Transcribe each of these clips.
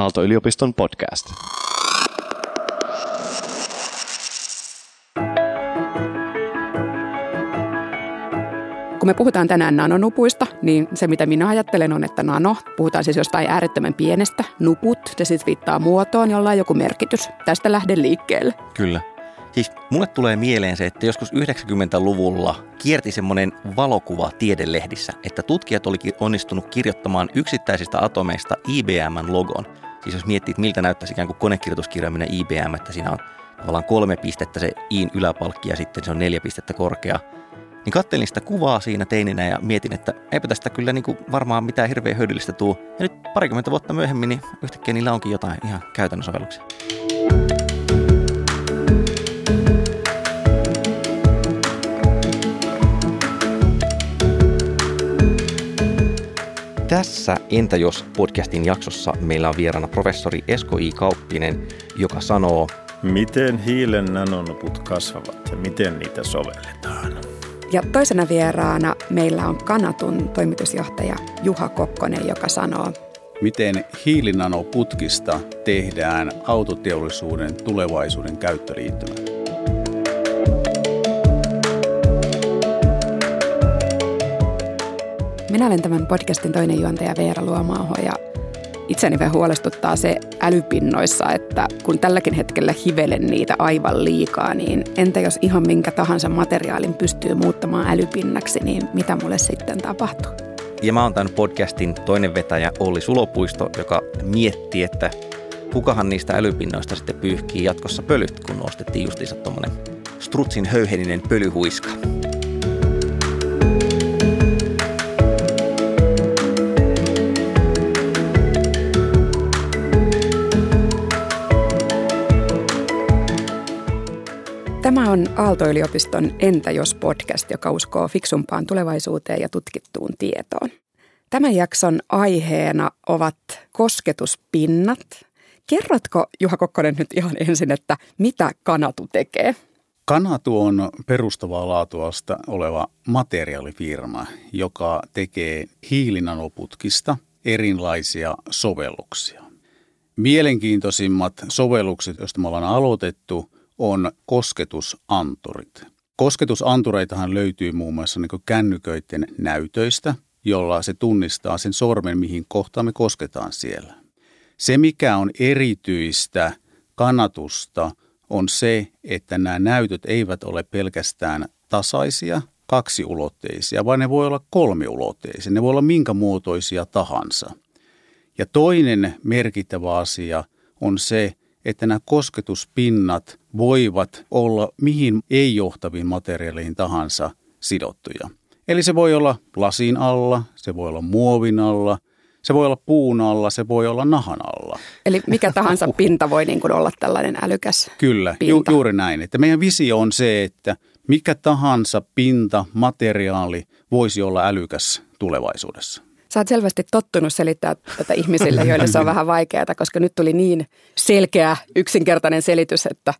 Aalto-yliopiston podcast. Kun me puhutaan tänään nanonupuista, niin se mitä minä ajattelen on, että nano, puhutaan siis jostain äärettömän pienestä, nuput, se siis viittaa muotoon, jolla on joku merkitys. Tästä lähden liikkeelle. Kyllä. Siis mulle tulee mieleen se, että joskus 90-luvulla kierti semmoinen valokuva tiedelehdissä, että tutkijat olikin onnistunut kirjoittamaan yksittäisistä atomeista IBMn logon. Siis jos miettii, että miltä näyttäisi ikään kuin konekirjoituskirjaaminen IBM, että siinä on tavallaan kolme pistettä se iin yläpalkki ja sitten se on neljä pistettä korkea. Niin kattelin sitä kuvaa siinä teininä ja mietin, että eipä tästä kyllä niin kuin varmaan mitään hirveän hyödyllistä tuu. Ja nyt parikymmentä vuotta myöhemmin, niin yhtäkkiä niillä onkin jotain ihan käytännön sovelluksia. Tässä Entä jos podcastin jaksossa meillä on vieraana professori Esko I. Kauppinen, joka sanoo, Miten hiilen nanonuput kasvavat ja miten niitä sovelletaan? Ja toisena vieraana meillä on Kanatun toimitusjohtaja Juha Kokkonen, joka sanoo, miten hiilinanoputkista tehdään autoteollisuuden tulevaisuuden käyttöliittymä. Minä olen tämän podcastin toinen juontaja Veera Luomaaho ja itseni vähän huolestuttaa se älypinnoissa, että kun tälläkin hetkellä hivelen niitä aivan liikaa, niin entä jos ihan minkä tahansa materiaalin pystyy muuttamaan älypinnaksi, niin mitä mulle sitten tapahtuu? Ja mä oon tämän podcastin toinen vetäjä Olli Sulopuisto, joka mietti, että kukahan niistä älypinnoista sitten pyyhkii jatkossa pölyt, kun nostettiin justiinsa tuommoinen strutsin höyheninen pölyhuiska. On Aalto-yliopiston Entä jos podcast, joka uskoo fiksumpaan tulevaisuuteen ja tutkittuun tietoon. Tämän jakson aiheena ovat kosketuspinnat. Kerrotko Juha Kokkonen nyt ihan ensin, että mitä Kanatu tekee? Kanatu on perustavaa laatuasta oleva materiaalifirma, joka tekee hiilinanoputkista erilaisia sovelluksia. Mielenkiintoisimmat sovellukset, joista me ollaan aloitettu – on kosketusanturit. Kosketusantureitahan löytyy muun muassa niin kännyköiden näytöistä, jolla se tunnistaa sen sormen, mihin kohtaan me kosketaan siellä. Se, mikä on erityistä kannatusta, on se, että nämä näytöt eivät ole pelkästään tasaisia, kaksiulotteisia, vaan ne voi olla kolmiulotteisia. Ne voi olla minkä muotoisia tahansa. Ja toinen merkittävä asia on se, että nämä kosketuspinnat voivat olla mihin ei-johtaviin materiaaleihin tahansa sidottuja. Eli se voi olla lasin alla, se voi olla muovin alla, se voi olla puun alla, se voi olla nahan alla. Eli mikä tahansa pinta voi niin kuin olla tällainen älykäs Kyllä, ju- juuri näin. Että meidän visio on se, että mikä tahansa pinta, materiaali voisi olla älykäs tulevaisuudessa. Sä oot selvästi tottunut selittää tätä ihmisille, joille se on vähän vaikeaa, koska nyt tuli niin selkeä, yksinkertainen selitys, että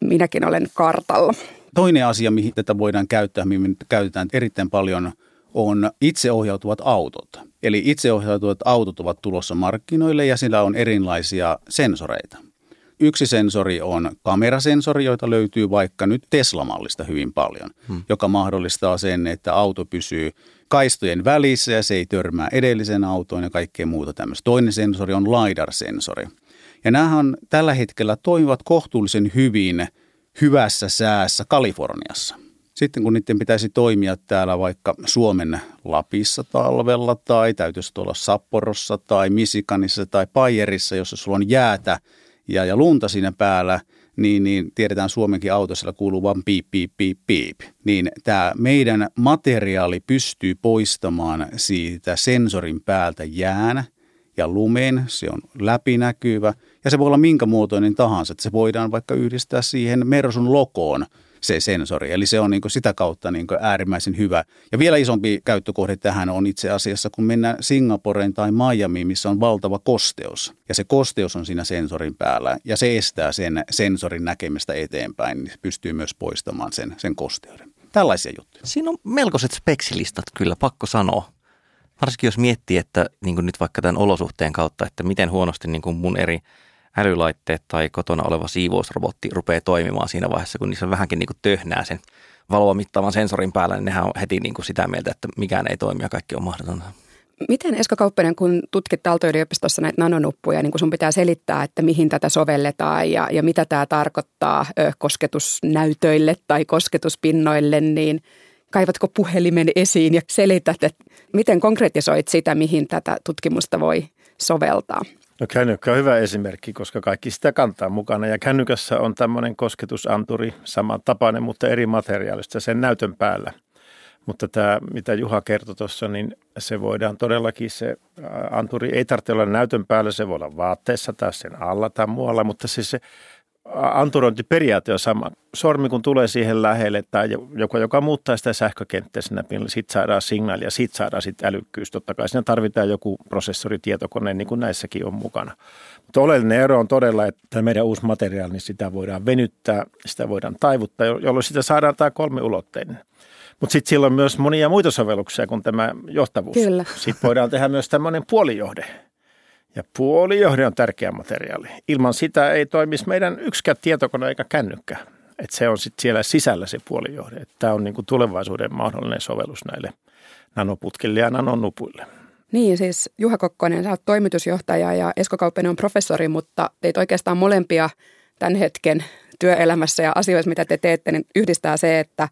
minäkin olen kartalla. Toinen asia, mihin tätä voidaan käyttää, mihin me käytetään erittäin paljon, on itseohjautuvat autot. Eli itseohjautuvat autot ovat tulossa markkinoille ja sillä on erilaisia sensoreita. Yksi sensori on kamerasensori, joita löytyy vaikka nyt Tesla-mallista hyvin paljon, hmm. joka mahdollistaa sen, että auto pysyy kaistojen välissä ja se ei törmää edellisen autoon ja kaikkea muuta tämmöistä. Toinen sensori on LiDAR-sensori. Ja nämähän tällä hetkellä toimivat kohtuullisen hyvin hyvässä säässä Kaliforniassa. Sitten kun niiden pitäisi toimia täällä vaikka Suomen Lapissa talvella tai täytyisi olla Sapporossa tai Misikanissa tai Pajerissa, jossa sulla on jäätä ja, ja lunta siinä päällä – niin, niin tiedetään Suomenkin autossa kuuluu vain piip, piip, piip, piip. Niin tämä meidän materiaali pystyy poistamaan siitä sensorin päältä jään ja lumen, se on läpinäkyvä ja se voi olla minkä muotoinen tahansa, että se voidaan vaikka yhdistää siihen Mersun lokoon – se sensori. Eli se on niin sitä kautta niin äärimmäisen hyvä. Ja vielä isompi käyttökohde tähän on itse asiassa, kun mennään Singaporeen tai Miamiin, missä on valtava kosteus. Ja se kosteus on siinä sensorin päällä ja se estää sen sensorin näkemistä eteenpäin, niin pystyy myös poistamaan sen, sen kosteuden. Tällaisia juttuja. Siinä on melkoiset speksilistat kyllä, pakko sanoa. Varsinkin jos miettii, että niin nyt vaikka tämän olosuhteen kautta, että miten huonosti niin mun eri älylaitteet tai kotona oleva siivousrobotti rupeaa toimimaan siinä vaiheessa, kun niissä vähänkin niin kuin töhnää sen valoa mittaavan sensorin päällä, niin nehän on heti niin kuin sitä mieltä, että mikään ei toimi ja kaikki on mahdotonta. Miten Esko Kauppanen, kun tutkit Aalto-yliopistossa näitä nanonuppuja, niin kun sun pitää selittää, että mihin tätä sovelletaan ja, ja mitä tämä tarkoittaa ö, kosketusnäytöille tai kosketuspinnoille, niin kaivatko puhelimen esiin ja selität, että miten konkretisoit sitä, mihin tätä tutkimusta voi soveltaa? No kännykkä on hyvä esimerkki, koska kaikki sitä kantaa mukana. Ja kännykässä on tämmöinen kosketusanturi, samantapainen, mutta eri materiaalista sen näytön päällä. Mutta tämä, mitä Juha kertoi tuossa, niin se voidaan todellakin, se anturi ei tarvitse olla näytön päällä, se voi olla vaatteessa tai sen alla tai muualla, mutta siis se anturointiperiaate on sama. Sormi kun tulee siihen lähelle tai joku, joka muuttaa sitä sähkökenttää siinä pinnalla, sitten saadaan signaali ja sitten saadaan sitten älykkyys. Totta kai siinä tarvitaan joku prosessori, tietokone, niin kuin näissäkin on mukana. Mutta oleellinen ero on todella, että meidän uusi materiaali, niin sitä voidaan venyttää, sitä voidaan taivuttaa, jolloin sitä saadaan tämä kolmiulotteinen. Mutta sitten sillä on myös monia muita sovelluksia kuin tämä johtavuus. Kyllä. Sitten voidaan tehdä myös tämmöinen puolijohde ja puolijohde on tärkeä materiaali. Ilman sitä ei toimisi meidän yksikään tietokone eikä kännykkä. Et se on sitten siellä sisällä se puolijohde. Tämä on niinku tulevaisuuden mahdollinen sovellus näille nanoputkille ja nanonupuille. Niin, siis Juha Kokkonen, sä oot toimitusjohtaja ja Esko Kauppinen on professori, mutta teit oikeastaan molempia tämän hetken työelämässä ja asioissa, mitä te teette, niin yhdistää se, että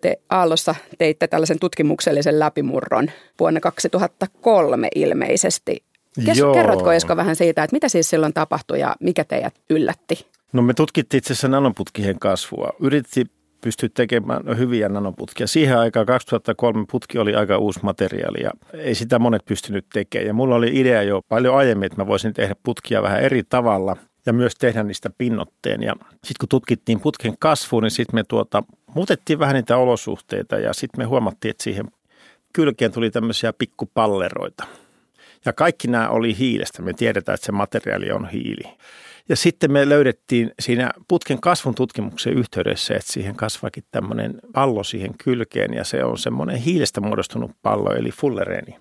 te Aallossa teitte tällaisen tutkimuksellisen läpimurron vuonna 2003 ilmeisesti. Kes, Joo. Kerrotko Esko vähän siitä, että mitä siis silloin tapahtui ja mikä teidät yllätti? No me tutkittiin itse asiassa nanoputkien kasvua. Yritti pystyä tekemään hyviä nanoputkia. Siihen aikaan 2003 putki oli aika uusi materiaali ja ei sitä monet pystynyt tekemään. Ja mulla oli idea jo paljon aiemmin, että mä voisin tehdä putkia vähän eri tavalla ja myös tehdä niistä pinnotteen. Ja sitten kun tutkittiin putken kasvuun, niin sitten me tuota, muutettiin vähän niitä olosuhteita ja sitten me huomattiin, että siihen kylkeen tuli tämmöisiä pikkupalleroita – ja kaikki nämä oli hiilestä. Me tiedetään, että se materiaali on hiili. Ja sitten me löydettiin siinä putken kasvun tutkimuksen yhteydessä, että siihen kasvakin tämmöinen pallo siihen kylkeen ja se on semmoinen hiilestä muodostunut pallo eli fullereeni.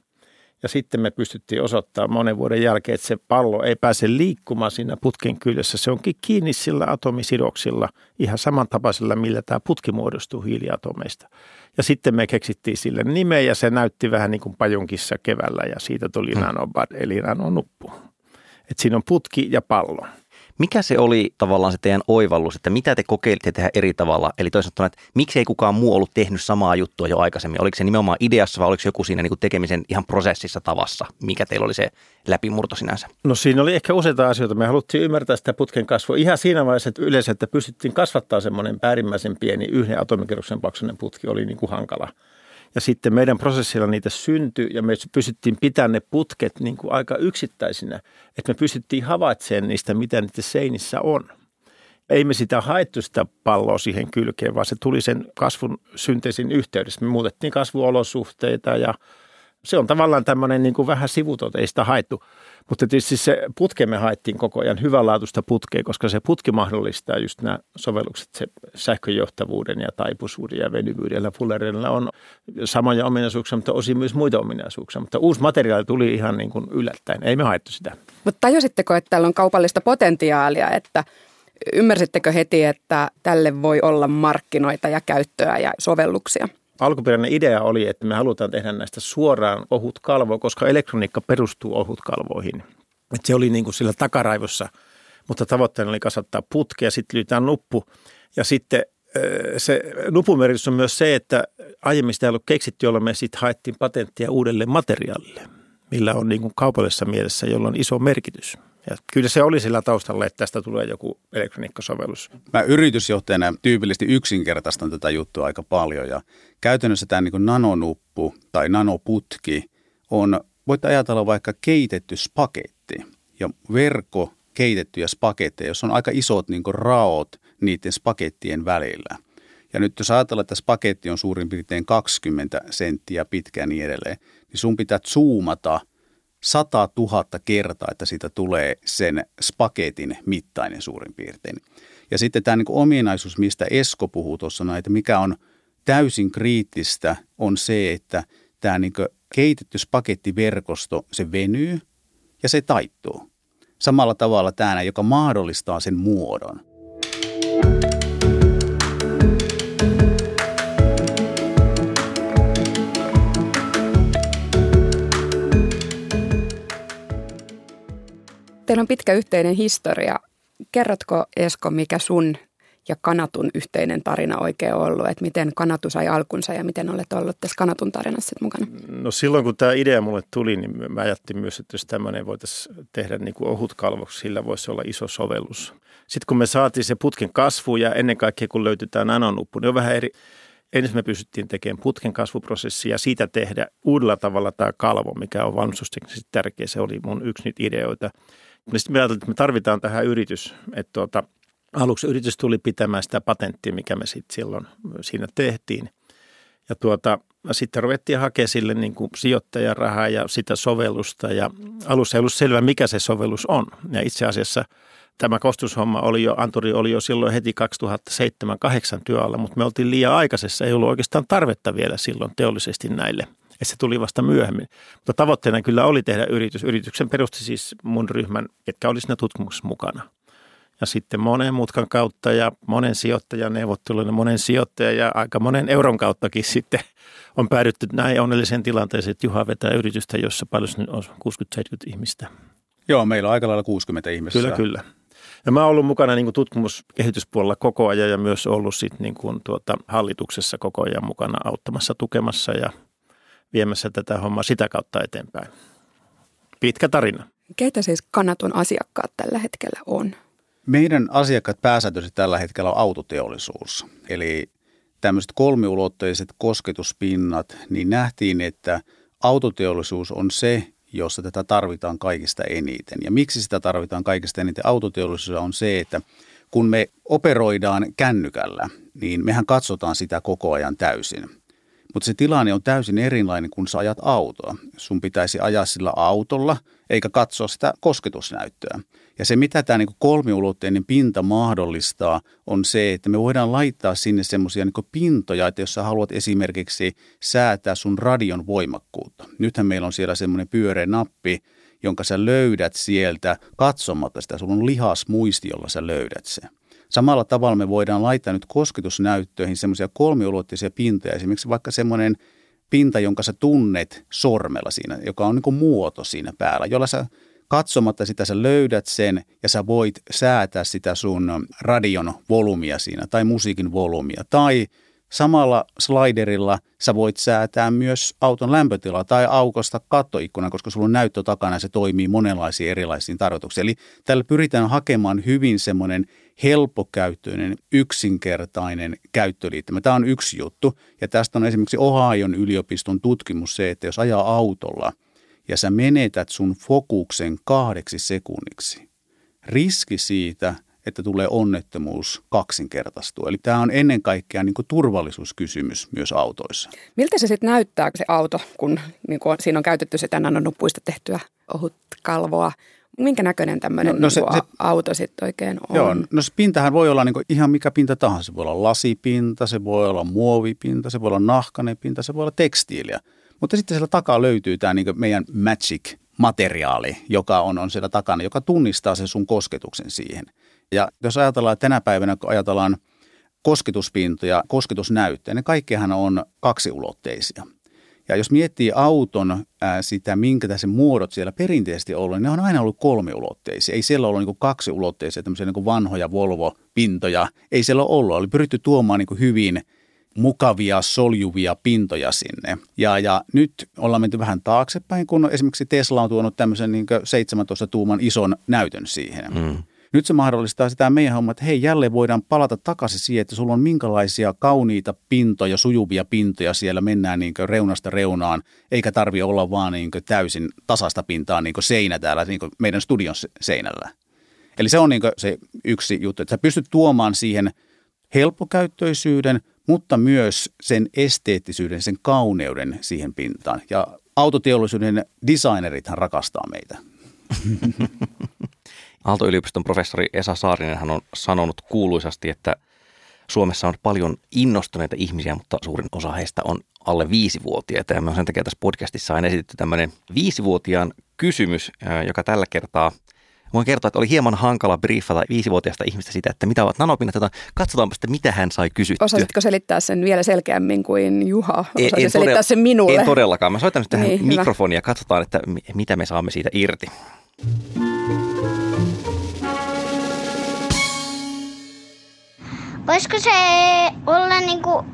Ja sitten me pystyttiin osoittamaan monen vuoden jälkeen, että se pallo ei pääse liikkumaan siinä putken kyljessä. Se onkin kiinni sillä atomisidoksilla ihan samantapaisella, millä tämä putki muodostuu hiiliatomeista. Ja sitten me keksittiin sille nimeä ja se näytti vähän niin kuin pajunkissa keväällä ja siitä tuli hmm. nanobad eli nanonuppu. Et siinä on putki ja pallo. Mikä se oli tavallaan se teidän oivallus, että mitä te kokeilitte tehdä eri tavalla? Eli toisaalta, että miksi ei kukaan muu ollut tehnyt samaa juttua jo aikaisemmin? Oliko se nimenomaan ideassa vai oliko joku siinä niin kuin tekemisen ihan prosessissa tavassa? Mikä teillä oli se läpimurto sinänsä? No siinä oli ehkä useita asioita. Me haluttiin ymmärtää sitä putken kasvua ihan siinä vaiheessa, että yleensä, että pystyttiin kasvattaa semmoinen äärimmäisen pieni yhden atomikerroksen paksuinen putki oli niin kuin hankala. Ja sitten meidän prosessilla niitä syntyi ja me pystyttiin pitämään ne putket niin kuin aika yksittäisinä, että me pystyttiin havaitsemaan niistä, mitä niitä seinissä on. Ei me sitä haettu sitä palloa siihen kylkeen, vaan se tuli sen kasvun synteesin yhteydessä. Me muutettiin kasvuolosuhteita ja se on tavallaan tämmöinen niin kuin vähän sivutot, ei sitä haettu. Mutta tietysti se putke me haettiin koko ajan hyvänlaatuista putkea, koska se putki mahdollistaa just nämä sovellukset, se sähköjohtavuuden ja taipuisuuden ja venyvyyden. Ja Fullerilla on samoja ominaisuuksia, mutta osin myös muita ominaisuuksia. Mutta uusi materiaali tuli ihan niin kuin yllättäen. Ei me haettu sitä. Mutta tajusitteko, että täällä on kaupallista potentiaalia, että ymmärsittekö heti, että tälle voi olla markkinoita ja käyttöä ja sovelluksia? Alkuperäinen idea oli, että me halutaan tehdä näistä suoraan ohut kalvo, koska elektroniikka perustuu ohut kalvoihin. Et se oli niin kuin sillä takaraivossa, mutta tavoitteena oli kasvattaa putkea, sitten lyötään nuppu ja sitten se nupun on myös se, että aiemmin sitä ei ollut keksitty, jolloin me sitten haettiin patenttia uudelle materiaalille, millä on niin kuin kaupallisessa mielessä, jolla on iso merkitys. Ja kyllä se oli sillä taustalla, että tästä tulee joku elektroniikkasovellus. Mä yritysjohtajana tyypillisesti yksinkertaistan tätä juttua aika paljon ja käytännössä tämä niin nanonuppu tai nanoputki on, voit ajatella vaikka keitetty spaketti ja verkko keitettyjä spaketteja, jos on aika isot niin raot niiden spakettien välillä. Ja nyt jos ajatellaan, että spaketti on suurin piirtein 20 senttiä pitkä ja niin edelleen, niin sun pitää zoomata – sata tuhatta kertaa, että siitä tulee sen spaketin mittainen suurin piirtein. Ja sitten tämä niin ominaisuus, mistä Esko puhuu tuossa, että mikä on täysin kriittistä, on se, että tämä niin keitetty spagettiverkosto, se venyy ja se taittuu. Samalla tavalla tämä, joka mahdollistaa sen muodon. Teillä on pitkä yhteinen historia. Kerrotko Esko, mikä sun ja Kanatun yhteinen tarina oikein ollut, että miten Kanatu sai alkunsa ja miten olet ollut tässä Kanatun tarinassa mukana? No silloin kun tämä idea mulle tuli, niin mä ajattelin myös, että jos tämmöinen voitaisiin tehdä niin kuin ohut kalvoksi, sillä voisi olla iso sovellus. Sitten kun me saatiin se putken kasvu ja ennen kaikkea kun löytyy nanonuppu, niin on vähän eri, ensin me pystyttiin tekemään putken kasvuprosessia ja siitä tehdä uudella tavalla tämä kalvo, mikä on valmistusteknisesti tärkeä. Se oli mun yksi niitä ideoita. Sitten me ajattelin, että me tarvitaan tähän yritys, että tuota, aluksi yritys tuli pitämään sitä patenttia, mikä me sitten silloin siinä tehtiin. Ja tuota, sitten ruvettiin hakemaan sille niin kuin sijoittajarahaa ja sitä sovellusta ja alussa ei ollut selvä, mikä se sovellus on. Ja itse asiassa tämä kostushomma oli jo, Anturi oli jo silloin heti 2007-2008 työalla, mutta me oltiin liian aikaisessa, ei ollut oikeastaan tarvetta vielä silloin teollisesti näille – että se tuli vasta myöhemmin. Mutta tavoitteena kyllä oli tehdä yritys. Yrityksen perusti siis mun ryhmän, ketkä oli siinä tutkimuksessa mukana. Ja sitten monen mutkan kautta ja monen sijoittajan neuvottelujen, monen sijoittajan ja aika monen euron kauttakin sitten on päädytty näin onnelliseen tilanteeseen, että Juha vetää yritystä, jossa paljon on 60-70 ihmistä. Joo, meillä on aika lailla 60 ihmistä. Kyllä, kyllä. Ja mä oon ollut mukana niin tutkimuskehityspuolella koko ajan ja myös ollut sit niin kuin tuota, hallituksessa koko ajan mukana auttamassa, tukemassa ja – viemässä tätä hommaa sitä kautta eteenpäin. Pitkä tarina. Keitä siis kannaton asiakkaat tällä hetkellä on? Meidän asiakkaat pääsääntöisesti tällä hetkellä on autoteollisuus. Eli tämmöiset kolmiulotteiset kosketuspinnat, niin nähtiin, että autoteollisuus on se, jossa tätä tarvitaan kaikista eniten. Ja miksi sitä tarvitaan kaikista eniten autoteollisuus on se, että kun me operoidaan kännykällä, niin mehän katsotaan sitä koko ajan täysin. Mutta se tilanne on täysin erilainen, kun sä ajat autoa. Sun pitäisi ajaa sillä autolla, eikä katsoa sitä kosketusnäyttöä. Ja se, mitä tämä niin kolmiulotteinen pinta mahdollistaa, on se, että me voidaan laittaa sinne semmoisia niin pintoja, että jos sä haluat esimerkiksi säätää sun radion voimakkuutta. Nythän meillä on siellä semmoinen pyöreä nappi, jonka sä löydät sieltä katsomatta sitä. Sulla on lihasmuisti, jolla sä löydät se. Samalla tavalla me voidaan laittaa nyt kosketusnäyttöihin semmoisia kolmiulotteisia pintoja, esimerkiksi vaikka semmoinen pinta, jonka sä tunnet sormella siinä, joka on niin muoto siinä päällä, jolla sä katsomatta sitä sä löydät sen ja sä voit säätää sitä sun radion volumia siinä tai musiikin volumia tai Samalla sliderilla sä voit säätää myös auton lämpötilaa tai aukosta kattoikkuna, koska sulla on näyttö takana ja se toimii monenlaisiin erilaisiin tarkoituksiin. Eli tällä pyritään hakemaan hyvin semmoinen helppokäyttöinen, yksinkertainen käyttöliittymä. Tämä on yksi juttu. Ja tästä on esimerkiksi Ohio'n yliopiston tutkimus se, että jos ajaa autolla ja sä menetät sun fokuksen kahdeksi sekunniksi, riski siitä, että tulee onnettomuus kaksinkertaistuu. Eli tämä on ennen kaikkea niin turvallisuuskysymys myös autoissa. Miltä se sitten näyttää se auto, kun niin kun siinä on käytetty sitä nanonuppuista tehtyä ohut kalvoa? minkä näköinen tämmöinen no, no se, se, auto sitten oikein on? Joo, no se pintahan voi olla niin ihan mikä pinta tahansa. Se voi olla lasipinta, se voi olla muovipinta, se voi olla nahkainen pinta, se voi olla tekstiiliä. Mutta sitten siellä takaa löytyy tämä niin meidän magic-materiaali, joka on, on siellä takana, joka tunnistaa sen sun kosketuksen siihen. Ja jos ajatellaan että tänä päivänä, kun ajatellaan kosketuspintoja, kosketusnäyttöjä, ne kaikkihan on kaksiulotteisia – ja jos miettii auton ää, sitä, minkä se muodot siellä perinteisesti ollut, niin ne on aina ollut kolmiulotteisia. Ei siellä ollut niin kaksiulotteisia, tämmöisiä niin vanhoja Volvo-pintoja. Ei siellä ole ollut. Oli pyritty tuomaan niin hyvin mukavia, soljuvia pintoja sinne. Ja, ja nyt ollaan menty vähän taaksepäin, kun esimerkiksi Tesla on tuonut tämmöisen niin 17 tuuman ison näytön siihen. Mm. Nyt se mahdollistaa sitä meidän homma, että hei, jälleen voidaan palata takaisin siihen, että sulla on minkälaisia kauniita pintoja, sujuvia pintoja siellä mennään niin reunasta reunaan, eikä tarvi olla vaan niin täysin tasasta pintaa niin seinä täällä niin meidän studion seinällä. Eli se on niin se yksi juttu, että sä pystyt tuomaan siihen helppokäyttöisyyden, mutta myös sen esteettisyyden, sen kauneuden siihen pintaan. Ja autoteollisuuden designerithan rakastaa meitä. Aalto-yliopiston professori Esa Saarinen hän on sanonut kuuluisasti, että Suomessa on paljon innostuneita ihmisiä, mutta suurin osa heistä on alle viisivuotiaita. Ja me on sen takia tässä podcastissa aina esitetty tämmöinen viisivuotiaan kysymys, joka tällä kertaa Voin kertoa, että oli hieman hankala briefata viisivuotiaasta ihmistä sitä, että mitä ovat nanopinnat. Katsotaanpa sitten, mitä hän sai kysyttyä. Osasitko selittää sen vielä selkeämmin kuin Juha? Osasit en, en selittää todella, sen minulle? En todellakaan. Mä soitan nyt tähän niin, mikrofonia ja katsotaan, että mitä me saamme siitä irti. Voisiko se olla niin kuin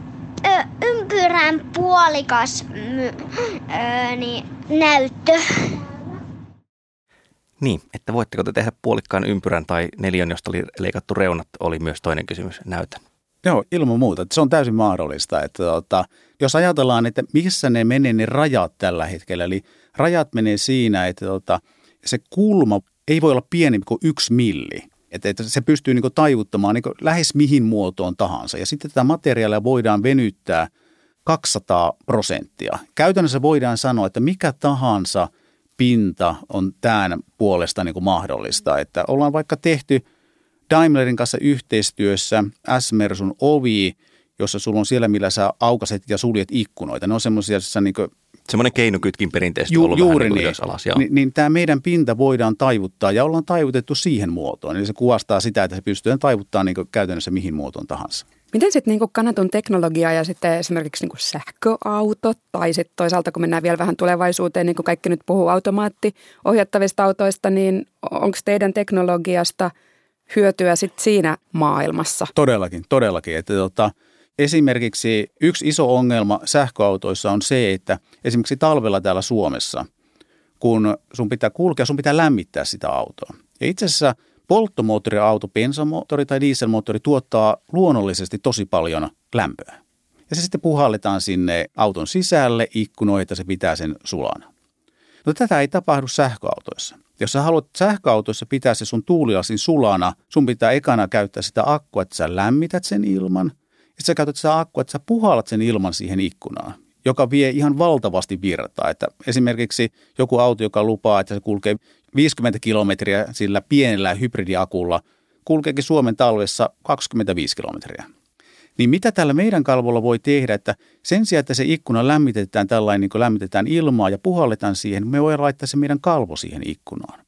ympyrän puolikas ö, niin, näyttö? Niin, että voitteko te tehdä puolikkaan ympyrän tai neljön, josta oli leikattu reunat, oli myös toinen kysymys näytä. Joo, ilman muuta. Se on täysin mahdollista. Että tota, jos ajatellaan, että missä ne menee ne rajat tällä hetkellä, eli rajat menee siinä, että tota, se kulma ei voi olla pienempi kuin yksi milli. Että, että se pystyy niin taivuttamaan niin lähes mihin muotoon tahansa. Ja sitten tätä materiaalia voidaan venyttää 200 prosenttia. Käytännössä voidaan sanoa, että mikä tahansa pinta on tämän puolesta niin kuin mahdollista. Että ollaan vaikka tehty Daimlerin kanssa yhteistyössä S-Mersun ovi, jossa sulla on siellä, millä sä aukaset ja suljet ikkunoita. Ne on semmoisia niin Semmoinen keinokytkin perinteisesti Ju, ollut juuri vähän niin, niin. alas. Joo. Niin, niin tämä meidän pinta voidaan taivuttaa ja ollaan taivutettu siihen muotoon. Eli se kuvastaa sitä, että se pystyy taivuttamaan niin käytännössä mihin muotoon tahansa. Miten sitten niin kannatun teknologia ja sitten esimerkiksi niin sähköautot tai sitten toisaalta kun mennään vielä vähän tulevaisuuteen, niin kuin kaikki nyt puhuu automaattiohjattavista autoista, niin onko teidän teknologiasta hyötyä sitten siinä maailmassa? Todellakin, todellakin. Että tota, Esimerkiksi yksi iso ongelma sähköautoissa on se, että esimerkiksi talvella täällä Suomessa, kun sun pitää kulkea, sun pitää lämmittää sitä autoa. Ja itse asiassa polttomoottoriauto, bensamoottori tai dieselmoottori tuottaa luonnollisesti tosi paljon lämpöä. Ja se sitten puhalletaan sinne auton sisälle ikkunoihin, että se pitää sen sulana. No tätä ei tapahdu sähköautoissa. Jos sä haluat sähköautoissa pitää se sun tuulilasin sulana, sun pitää ekana käyttää sitä akkua, että sä lämmität sen ilman – sitten sä käytät sitä akkua, että sä puhallat sen ilman siihen ikkunaan, joka vie ihan valtavasti virtaa. Että esimerkiksi joku auto, joka lupaa, että se kulkee 50 kilometriä sillä pienellä hybridiakulla, kulkeekin Suomen talvessa 25 kilometriä. Niin mitä tällä meidän kalvolla voi tehdä, että sen sijaan, että se ikkuna lämmitetään tällainen, niin kuin lämmitetään ilmaa ja puhalletaan siihen, me voidaan laittaa se meidän kalvo siihen ikkunaan.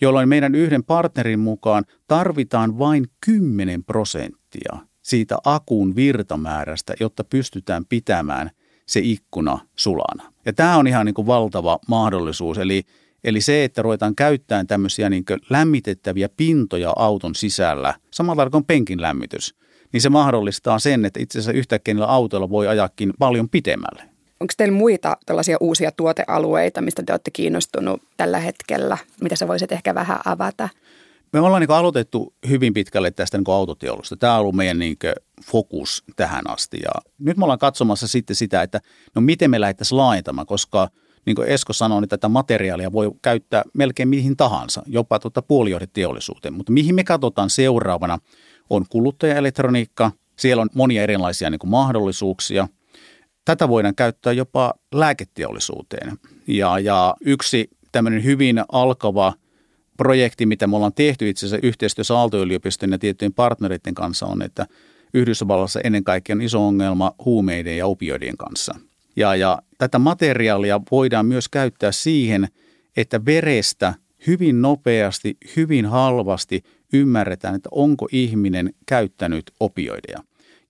Jolloin meidän yhden partnerin mukaan tarvitaan vain 10 prosenttia siitä akun virtamäärästä, jotta pystytään pitämään se ikkuna sulana. Ja tämä on ihan niin kuin valtava mahdollisuus. Eli, eli se, että ruvetaan käyttämään tämmöisiä niin lämmitettäviä pintoja auton sisällä, samalla kuin penkin lämmitys, niin se mahdollistaa sen, että itse asiassa yhtäkkiä niillä autoilla voi ajakin paljon pitemmälle. Onko teillä muita tällaisia uusia tuotealueita, mistä te olette kiinnostunut tällä hetkellä? Mitä sä voisit ehkä vähän avata? Me ollaan niin aloitettu hyvin pitkälle tästä niin autoteollisuudesta. Tämä on ollut meidän niin fokus tähän asti. Ja nyt me ollaan katsomassa sitten sitä, että no miten me lähdettäisiin laajentamaan, koska niin kuin Esko sanoi, niin tätä materiaalia voi käyttää melkein mihin tahansa, jopa tuota puolijohdeteollisuuteen. Mutta mihin me katsotaan seuraavana on kuluttajaelektroniikka. Siellä on monia erilaisia niin mahdollisuuksia. Tätä voidaan käyttää jopa lääketeollisuuteen. Ja, ja yksi tämmöinen hyvin alkava – projekti, mitä me ollaan tehty itse asiassa yhteistyössä Aalto-yliopiston ja tiettyjen partnereiden kanssa on, että Yhdysvalloissa ennen kaikkea on iso ongelma huumeiden ja opioidien kanssa. Ja, ja tätä materiaalia voidaan myös käyttää siihen, että verestä hyvin nopeasti, hyvin halvasti ymmärretään, että onko ihminen käyttänyt opioideja.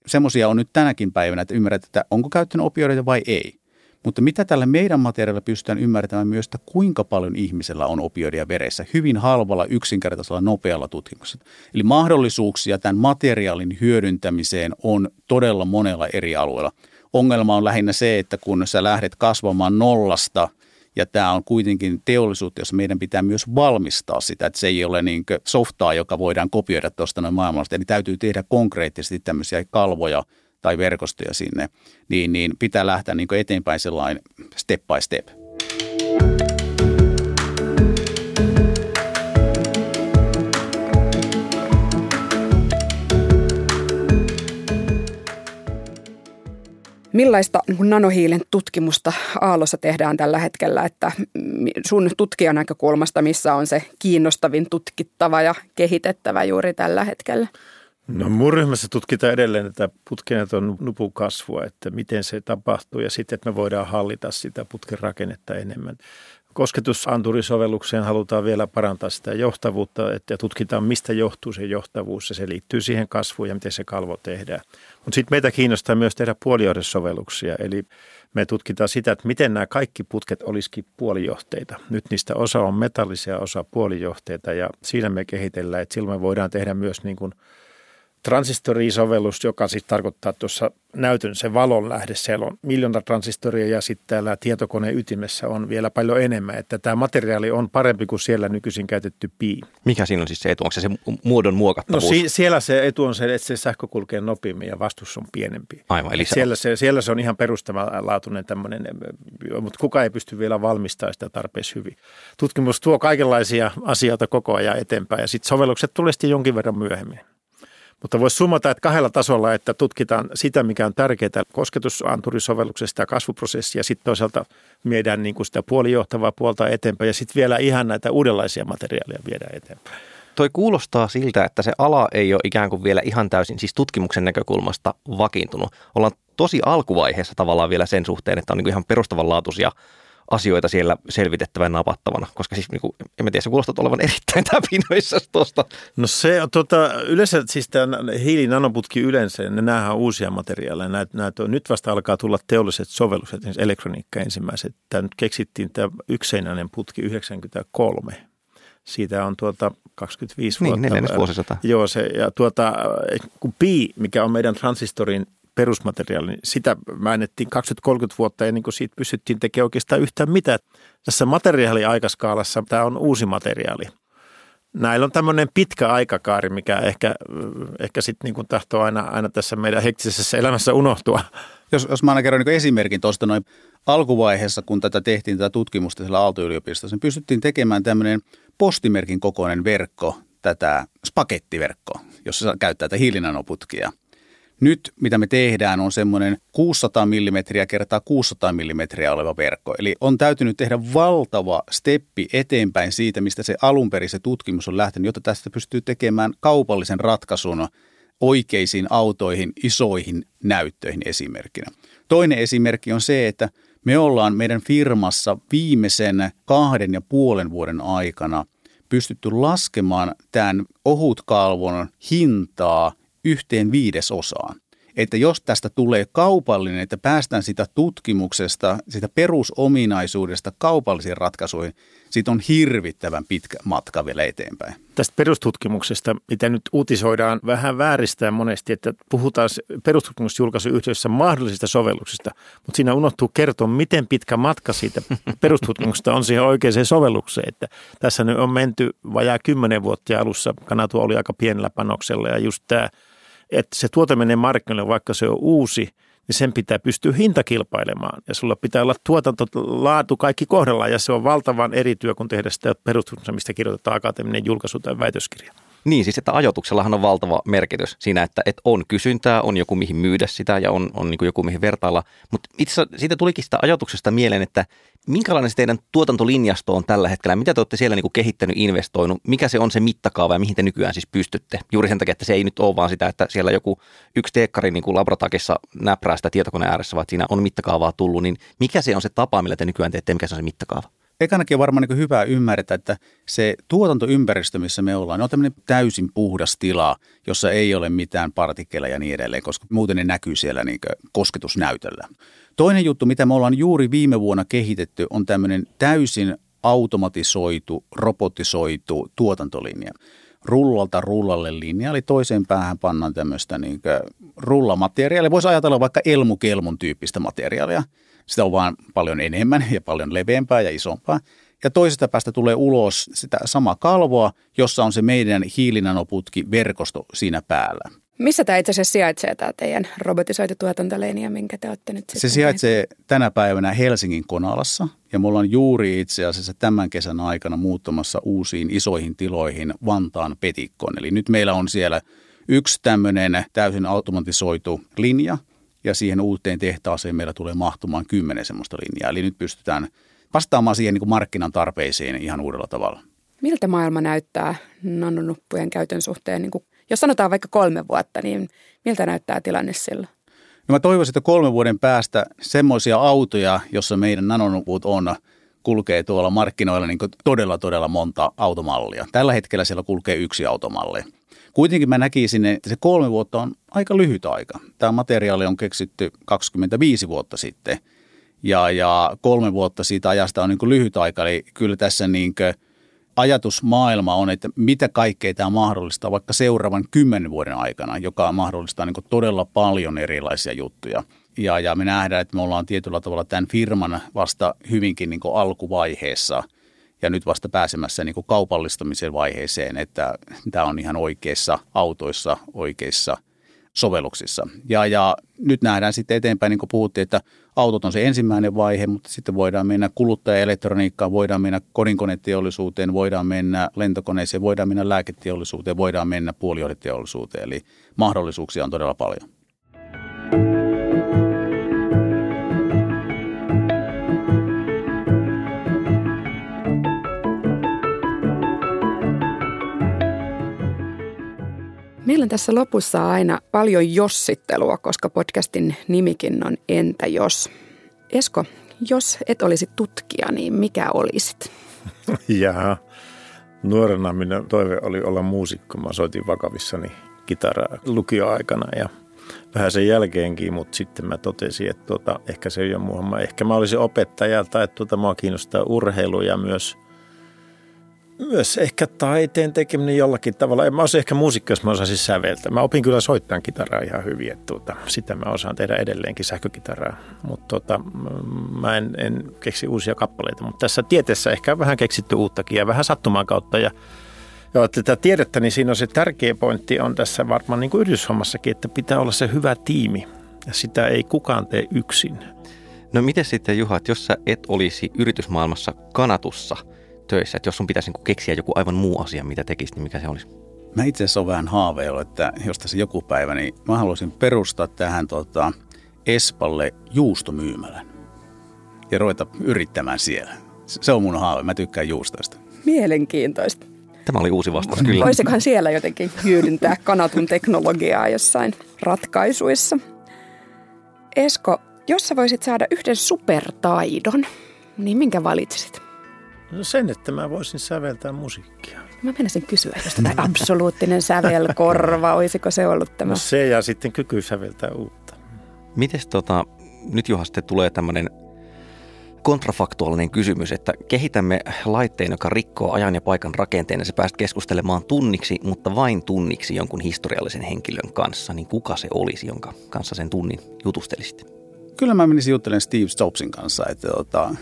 Semmoisia on nyt tänäkin päivänä, että ymmärretään, että onko käyttänyt opioideja vai ei. Mutta mitä tällä meidän materiaalilla pystytään ymmärtämään myös, että kuinka paljon ihmisellä on opioidia veressä hyvin halvalla, yksinkertaisella, nopealla tutkimuksella. Eli mahdollisuuksia tämän materiaalin hyödyntämiseen on todella monella eri alueella. Ongelma on lähinnä se, että kun sä lähdet kasvamaan nollasta ja tämä on kuitenkin teollisuutta, jossa meidän pitää myös valmistaa sitä, että se ei ole niin softaa, joka voidaan kopioida tuosta noin maailmasta. Eli täytyy tehdä konkreettisesti tämmöisiä kalvoja – tai verkostoja sinne, niin, niin pitää lähteä niin eteenpäin sellainen step by step. Millaista nanohiilen tutkimusta Aallossa tehdään tällä hetkellä, että sun tutkijan näkökulmasta, missä on se kiinnostavin tutkittava ja kehitettävä juuri tällä hetkellä? No mun ryhmässä tutkitaan edelleen tätä putkeneton nupun kasvua, että miten se tapahtuu ja sitten, että me voidaan hallita sitä putken rakennetta enemmän. Kosketusanturisovellukseen halutaan vielä parantaa sitä johtavuutta että tutkitaan, mistä johtuu se johtavuus ja se liittyy siihen kasvuun ja miten se kalvo tehdään. Mutta sitten meitä kiinnostaa myös tehdä puolijohdesovelluksia, eli me tutkitaan sitä, että miten nämä kaikki putket olisikin puolijohteita. Nyt niistä osa on metallisia, osa puolijohteita ja siinä me kehitellään, että silloin me voidaan tehdä myös niin kuin – transistorisovellus, joka siis tarkoittaa tuossa näytön se valon lähde. Siellä on miljoona transistoria ja sitten täällä tietokoneen ytimessä on vielä paljon enemmän. Että tämä materiaali on parempi kuin siellä nykyisin käytetty pi. Mikä siinä on siis se etu? Onko se se muodon muokattavuus? No si- siellä se etu on se, että se sähkö kulkee nopeammin ja vastus on pienempi. Aivan, eli se siellä, se, siellä se on ihan perustavanlaatuinen tämmöinen, mutta kuka ei pysty vielä valmistamaan sitä tarpeeksi hyvin. Tutkimus tuo kaikenlaisia asioita koko ajan eteenpäin ja sitten sovellukset tulee sitten jonkin verran myöhemmin. Mutta voisi summata, että kahdella tasolla, että tutkitaan sitä, mikä on tärkeää kosketusanturisovelluksesta ja kasvuprosessia, sitten toisaalta miedään niin kuin sitä puolijohtavaa puolta eteenpäin, ja sitten vielä ihan näitä uudenlaisia materiaaleja viedään eteenpäin. Toi kuulostaa siltä, että se ala ei ole ikään kuin vielä ihan täysin, siis tutkimuksen näkökulmasta vakiintunut. Ollaan tosi alkuvaiheessa tavallaan vielä sen suhteen, että on niin ihan perustavanlaatuisia asioita siellä selvitettävän napattavana, koska siis niin kuin, en mä tiedä, se kuulostaa olevan erittäin täpinoissa tuosta. No se tota, yleensä siis tämä hiilinanoputki yleensä, ne näähän uusia materiaaleja. Näet on, nyt vasta alkaa tulla teolliset sovellukset, esimerkiksi elektroniikka ensimmäiset. Tämä nyt keksittiin tämä ykseinäinen putki 93. Siitä on tuota 25 niin, vuotta. Niin. Joo, se, ja tuota, kun pi, mikä on meidän transistorin perusmateriaali, niin sitä väännettiin 20-30 vuotta ennen kuin siitä pystyttiin tekemään oikeastaan yhtään mitään. Tässä materiaaliaikaskaalassa tämä on uusi materiaali. Näillä on tämmöinen pitkä aikakaari, mikä ehkä, ehkä sitten niin tahtoo aina, aina tässä meidän hektisessä elämässä unohtua. Jos, jos mä aina kerron niin esimerkin tuosta noin alkuvaiheessa, kun tätä tehtiin tätä tutkimusta siellä Aalto-yliopistossa, niin pystyttiin tekemään tämmöinen postimerkin kokoinen verkko, tätä spakettiverkkoa, jossa käyttää tätä hiilinanoputkia – nyt mitä me tehdään on semmoinen 600 mm kertaa 600 mm oleva verkko. Eli on täytynyt tehdä valtava steppi eteenpäin siitä, mistä se alun perin se tutkimus on lähtenyt, jotta tästä pystyy tekemään kaupallisen ratkaisun oikeisiin autoihin, isoihin näyttöihin esimerkkinä. Toinen esimerkki on se, että me ollaan meidän firmassa viimeisen kahden ja puolen vuoden aikana pystytty laskemaan tämän ohutkalvon hintaa – yhteen viidesosaan. Että jos tästä tulee kaupallinen, että päästään sitä tutkimuksesta, sitä perusominaisuudesta kaupallisiin ratkaisuihin, siitä on hirvittävän pitkä matka vielä eteenpäin. Tästä perustutkimuksesta, mitä nyt uutisoidaan vähän vääristää monesti, että puhutaan perustutkimusjulkaisun yhteydessä mahdollisista sovelluksista, mutta siinä unohtuu kertoa, miten pitkä matka siitä perustutkimuksesta on siihen oikeaan sovellukseen. Että tässä nyt on menty vajaa kymmenen vuotta ja alussa Kanatu oli aika pienellä panoksella ja just tämä – että se tuote menee markkinoille, vaikka se on uusi, niin sen pitää pystyä hintakilpailemaan. Ja sulla pitää olla tuotanto, laatu, kaikki kohdallaan. Ja se on valtavan eri työ, kun tehdä sitä perustuksia, mistä kirjoitetaan akateeminen julkaisu tai väitöskirja. Niin, siis että ajotuksellahan on valtava merkitys siinä, että, että on kysyntää, on joku mihin myydä sitä ja on, on niin joku mihin vertailla. Mutta itse siitä tulikin sitä ajatuksesta mieleen, että minkälainen se teidän tuotantolinjasto on tällä hetkellä? Mitä te olette siellä niin kehittänyt, investoinut? Mikä se on se mittakaava ja mihin te nykyään siis pystytte? Juuri sen takia, että se ei nyt ole vaan sitä, että siellä joku yksi teekkari niin kuin labratakissa näprää sitä tietokoneen ääressä, vaan siinä on mittakaavaa tullut. Niin mikä se on se tapa, millä te nykyään teette mikä se on se mittakaava? Ekanakin on varmaan niin hyvä ymmärtää, että se tuotantoympäristö, missä me ollaan, on tämmöinen täysin puhdas tila, jossa ei ole mitään partikkeleja ja niin edelleen, koska muuten ne näkyy siellä niin kosketusnäytöllä. Toinen juttu, mitä me ollaan juuri viime vuonna kehitetty, on tämmöinen täysin automatisoitu, robotisoitu tuotantolinja. Rullalta rullalle linja, eli toiseen päähän pannaan tämmöistä niin rullamateriaalia. Voisi ajatella vaikka elmukelmun tyyppistä materiaalia – sitä on vaan paljon enemmän ja paljon leveämpää ja isompaa. Ja toisesta päästä tulee ulos sitä samaa kalvoa, jossa on se meidän hiilinanoputki verkosto siinä päällä. Missä tämä itse asiassa sijaitsee, tämä teidän robotisoitu tuotantolinja, minkä te olette nyt Se sijaitsee tehneet? tänä päivänä Helsingin Konalassa ja me ollaan juuri itse asiassa tämän kesän aikana muuttamassa uusiin isoihin tiloihin Vantaan petikkoon. Eli nyt meillä on siellä yksi tämmöinen täysin automatisoitu linja – ja siihen uuteen tehtaaseen meillä tulee mahtumaan kymmenen semmoista linjaa. Eli nyt pystytään vastaamaan siihen niin kuin markkinan tarpeisiin ihan uudella tavalla. Miltä maailma näyttää nanonuppujen käytön suhteen? Niin kuin, jos sanotaan vaikka kolme vuotta, niin miltä näyttää tilanne silloin? No mä toivoisin, että kolmen vuoden päästä semmoisia autoja, jossa meidän nanonuput on, kulkee tuolla markkinoilla niin todella, todella monta automallia. Tällä hetkellä siellä kulkee yksi automalli. Kuitenkin mä näkisin, että se kolme vuotta on aika lyhyt aika. Tämä materiaali on keksitty 25 vuotta sitten ja, ja kolme vuotta siitä ajasta on niin kuin lyhyt aika. Eli kyllä tässä niin kuin ajatusmaailma on, että mitä kaikkea tämä mahdollistaa vaikka seuraavan kymmenen vuoden aikana, joka mahdollistaa niin todella paljon erilaisia juttuja. Ja, ja me nähdään, että me ollaan tietyllä tavalla tämän firman vasta hyvinkin niin alkuvaiheessa ja nyt vasta pääsemässä niin kaupallistamisen vaiheeseen, että tämä on ihan oikeissa autoissa, oikeissa sovelluksissa. Ja, ja nyt nähdään sitten eteenpäin, niin kuin puhuttiin, että autot on se ensimmäinen vaihe, mutta sitten voidaan mennä kuluttajaelektroniikkaan, voidaan mennä kodinkoneteollisuuteen, voidaan mennä lentokoneeseen, voidaan mennä lääketeollisuuteen, voidaan mennä puolijohdeteollisuuteen. Eli mahdollisuuksia on todella paljon. Meillä on tässä lopussa aina paljon jossittelua, koska podcastin nimikin on Entä jos? Esko, jos et olisi tutkija, niin mikä olisit? Jaa, nuorena minun toive oli olla muusikko. Mä soitin vakavissani kitaraa lukioaikana ja vähän sen jälkeenkin, mutta sitten mä totesin, että tuota, ehkä se ei ole mua. Ehkä mä olisin opettaja tai tuota, mua kiinnostaa urheilu ja myös – myös ehkä taiteen tekeminen jollakin tavalla. En mä olisi ehkä muusikko, jos mä osaisin säveltä. Mä opin kyllä soittaa kitaraa ihan hyvin, että tuota, sitä mä osaan tehdä edelleenkin sähkökitaraa. Mutta tuota, mä en, en keksi uusia kappaleita, mutta tässä tieteessä ehkä on vähän keksitty uuttakin ja vähän sattumaan kautta. Ja, ja tätä tiedettä, niin siinä on se tärkeä pointti on tässä varmaan niin kuin että pitää olla se hyvä tiimi ja sitä ei kukaan tee yksin. No miten sitten Juha, jos sä et olisi yritysmaailmassa kanatussa – töissä, että jos sun pitäisi niin keksiä joku aivan muu asia, mitä tekisit, niin mikä se olisi? Mä itse asiassa olen vähän haaveillut, että jos tässä joku päivä, niin mä haluaisin perustaa tähän tota, Espalle juustomyymälän ja ruveta yrittämään siellä. Se on mun haave, mä tykkään juustoista. Mielenkiintoista. Tämä oli uusi vastaus, kyllä. Voisikohan siellä jotenkin hyödyntää kanatun teknologiaa jossain ratkaisuissa? Esko, jos sä voisit saada yhden supertaidon, niin minkä valitsisit? No sen, että mä voisin säveltää musiikkia. Mä menisin kysyä, jos tämä absoluuttinen sävelkorva, olisiko se ollut tämä? No se ja sitten kyky säveltää uutta. Mites tota, nyt Juha sitten tulee tämmöinen kontrafaktuaalinen kysymys, että kehitämme laitteen, joka rikkoo ajan ja paikan rakenteen ja se pääst keskustelemaan tunniksi, mutta vain tunniksi jonkun historiallisen henkilön kanssa, niin kuka se olisi, jonka kanssa sen tunnin jutustelisit? Kyllä mä menisin juttelemaan Steve Jobsin kanssa, että tota,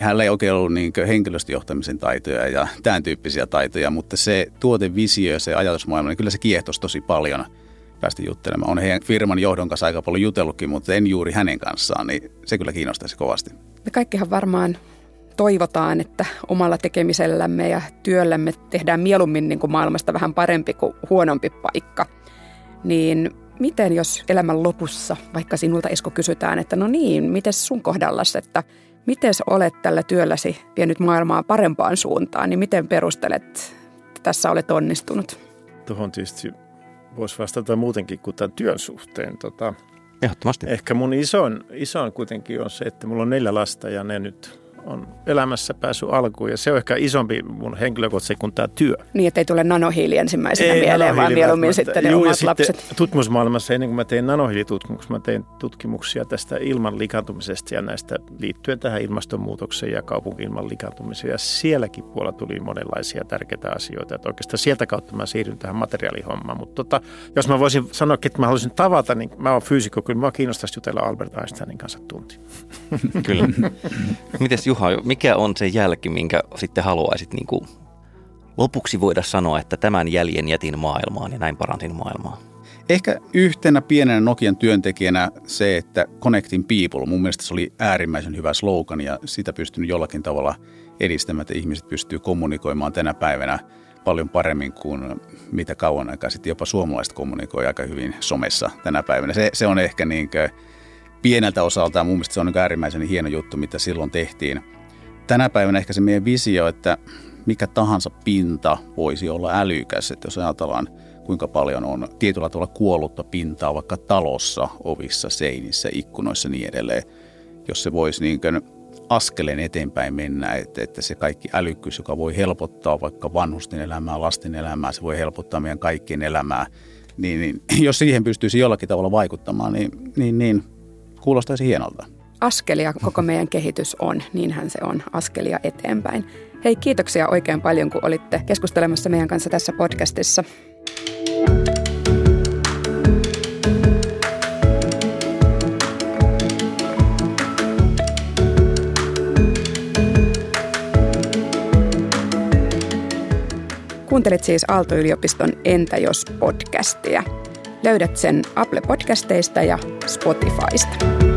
hänellä ei oikein ollut niin henkilöstöjohtamisen taitoja ja tämän tyyppisiä taitoja, mutta se tuotevisio ja se ajatusmaailma, niin kyllä se kiehtosi tosi paljon päästä juttelemaan. On heidän firman johdon kanssa aika paljon jutellutkin, mutta en juuri hänen kanssaan, niin se kyllä kiinnostaisi kovasti. Me kaikkihan varmaan toivotaan, että omalla tekemisellämme ja työllämme tehdään mieluummin niin kuin maailmasta vähän parempi kuin huonompi paikka. Niin miten jos elämän lopussa, vaikka sinulta Esko kysytään, että no niin, miten sun kohdallas, että Miten olet tällä työlläsi vienyt maailmaa parempaan suuntaan, niin miten perustelet, että tässä olet onnistunut? Tuohon tietysti voisi vastata muutenkin kuin tämän työn suhteen. Tota, Ehdottomasti. Ehkä mun isoin, isoin kuitenkin on se, että mulla on neljä lasta ja ne nyt on elämässä päässyt alkuun ja se on ehkä isompi mun henkilökohtaisesti kuin tämä työ. Niin, että ei tule nanohiili ensimmäisenä ei, mieleen, vaan mieluummin sitten ne Juu, omat lapset. Tutkimusmaailmassa ennen kuin mä tein nanohiilitutkimuksia, mä tein tutkimuksia tästä ilman likantumisesta ja näistä liittyen tähän ilmastonmuutokseen ja kaupunki-ilman likantumiseen. Ja sielläkin puolella tuli monenlaisia tärkeitä asioita. Että oikeastaan sieltä kautta mä siirryn tähän materiaalihommaan. Mutta tota, jos mä voisin sanoa, että mä haluaisin tavata, niin mä oon fyysikko, kyllä mä kiinnostaisi jutella Albert Einsteinin kanssa tunti. kyllä. Mites Juha, mikä on se jälki, minkä sitten haluaisit niin kuin lopuksi voida sanoa, että tämän jäljen jätin maailmaan ja näin parantin maailmaa? Ehkä yhtenä pienenä Nokian työntekijänä se, että Connecting People, mun mielestä se oli äärimmäisen hyvä slogan ja sitä pystynyt jollakin tavalla edistämään, että ihmiset pystyy kommunikoimaan tänä päivänä paljon paremmin kuin mitä kauan aikaa sitten jopa suomalaiset kommunikoi aika hyvin somessa tänä päivänä. Se, se on ehkä niin kuin pieneltä osaltaan mun mielestä se on niin äärimmäisen hieno juttu, mitä silloin tehtiin. Tänä päivänä ehkä se meidän visio, että mikä tahansa pinta voisi olla älykäs. Että jos ajatellaan, kuinka paljon on tietyllä tavalla kuollutta pintaa vaikka talossa, ovissa, seinissä, ikkunoissa ja niin edelleen. Jos se voisi niin kuin askeleen eteenpäin mennä, että, että se kaikki älykkyys, joka voi helpottaa vaikka vanhusten elämää, lasten elämää, se voi helpottaa meidän kaikkien elämää, niin, niin jos siihen pystyisi jollakin tavalla vaikuttamaan, niin, niin, niin kuulostaisi hienolta. Askelia koko meidän kehitys on, niinhän se on, askelia eteenpäin. Hei, kiitoksia oikein paljon, kun olitte keskustelemassa meidän kanssa tässä podcastissa. Kuuntelit siis Aalto-yliopiston Entä jos podcastia. Löydät sen Apple Podcasteista ja Spotifysta.